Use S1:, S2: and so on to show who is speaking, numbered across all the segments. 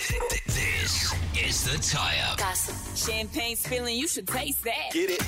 S1: This is the tie up.
S2: Gossip. Champagne spilling, you should taste that.
S3: Get it?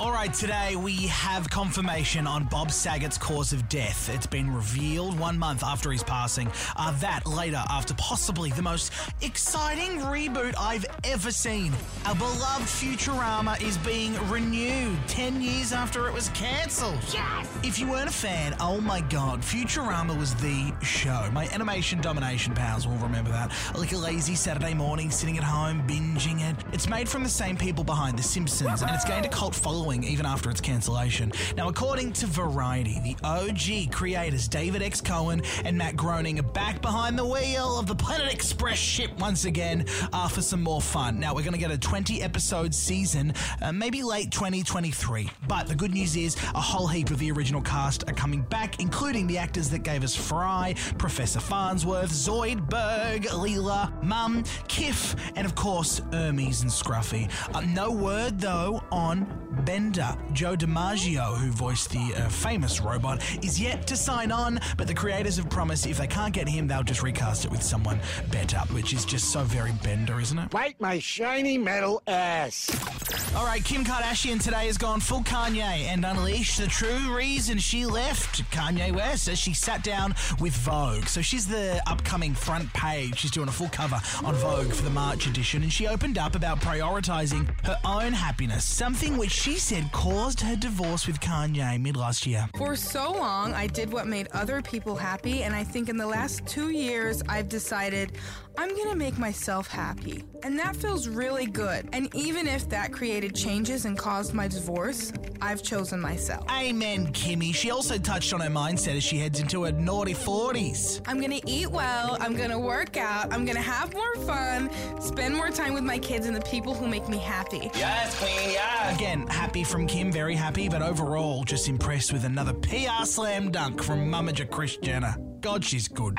S4: All right, today we have confirmation on Bob Saget's cause of death. It's been revealed one month after his passing. Uh, that later, after possibly the most exciting reboot I've ever seen. Our beloved Futurama is being renewed 10 years after it was cancelled. Yes! If you weren't a fan, oh my god, Futurama was the show. My animation domination pals will remember that. Like a lazy Saturday morning sitting at home binging it. It's made from the same people behind The Simpsons, and it's gained a cult following even after its cancellation. Now, according to Variety, the OG creators David X. Cohen and Matt Groening are back behind the wheel of the Planet Express ship once again uh, for some more fun. Now, we're going to get a 20 episode season, uh, maybe late 2023. But the good news is a whole heap of the original cast are coming back, including the actors that gave us Fry, Professor Farnsworth, Zoidberg, Leela, Mum, Kif, and of course, Hermes and Scruffy. Uh, no word, though, on Bender. John DiMaggio, who voiced the uh, famous robot, is yet to sign on, but the creators have promised if they can't get him, they'll just recast it with someone better, which is just so very Bender, isn't it?
S3: Wait, my shiny metal ass.
S4: All right, Kim Kardashian today has gone full Kanye and unleashed the true reason she left Kanye West as she sat down with Vogue. So she's the upcoming front page. She's doing a full cover on Vogue for the March edition, and she opened up about prioritizing her own happiness, something which she said caused her divorce with Kanye mid last year.
S5: For so long, I did what made other people happy, and I think in the last two years, I've decided I'm gonna make myself happy. And that feels really good. And even if that created changes and caused my divorce, I've chosen myself.
S4: Amen, Kimmy. She also touched on her mindset as she heads into her naughty 40s.
S5: I'm gonna eat well, I'm gonna work out, I'm gonna have more fun, spend more time with my kids and the people who make me happy.
S3: Yes, queen, yes.
S4: Again, happy from Kim, very happy, but overall just impressed with another PR slam dunk from Momager Kris Jenner. God, she's good.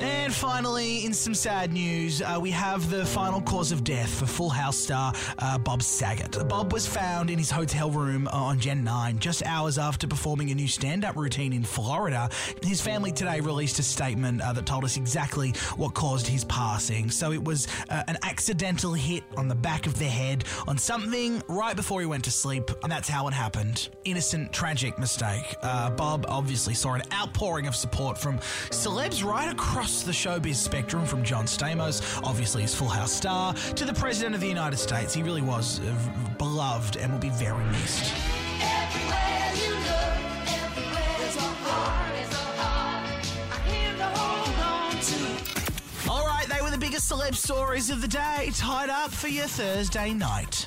S4: And finally, in some sad news, uh, we have the final cause of death for Full House star uh, Bob Saget. Bob was found in his hotel room on Gen 9 just hours after performing a new stand up routine in Florida. His family today released a statement uh, that told us exactly what caused his passing. So it was uh, an accidental hit on the back of the head on something right before he went to sleep, and that's how it happened. Innocent, tragic mistake. Uh, Bob obviously saw an outpouring of support from celebs right across the showbiz spectrum, from John Stamos, obviously his Full House star, to the President of the United States. He really was uh, beloved and will be very missed.
S6: Everywhere you look, everywhere there's a heart, there's a heart. I hear the hold on to.
S4: All right, they were the biggest celeb stories of the day, tied up for your Thursday night.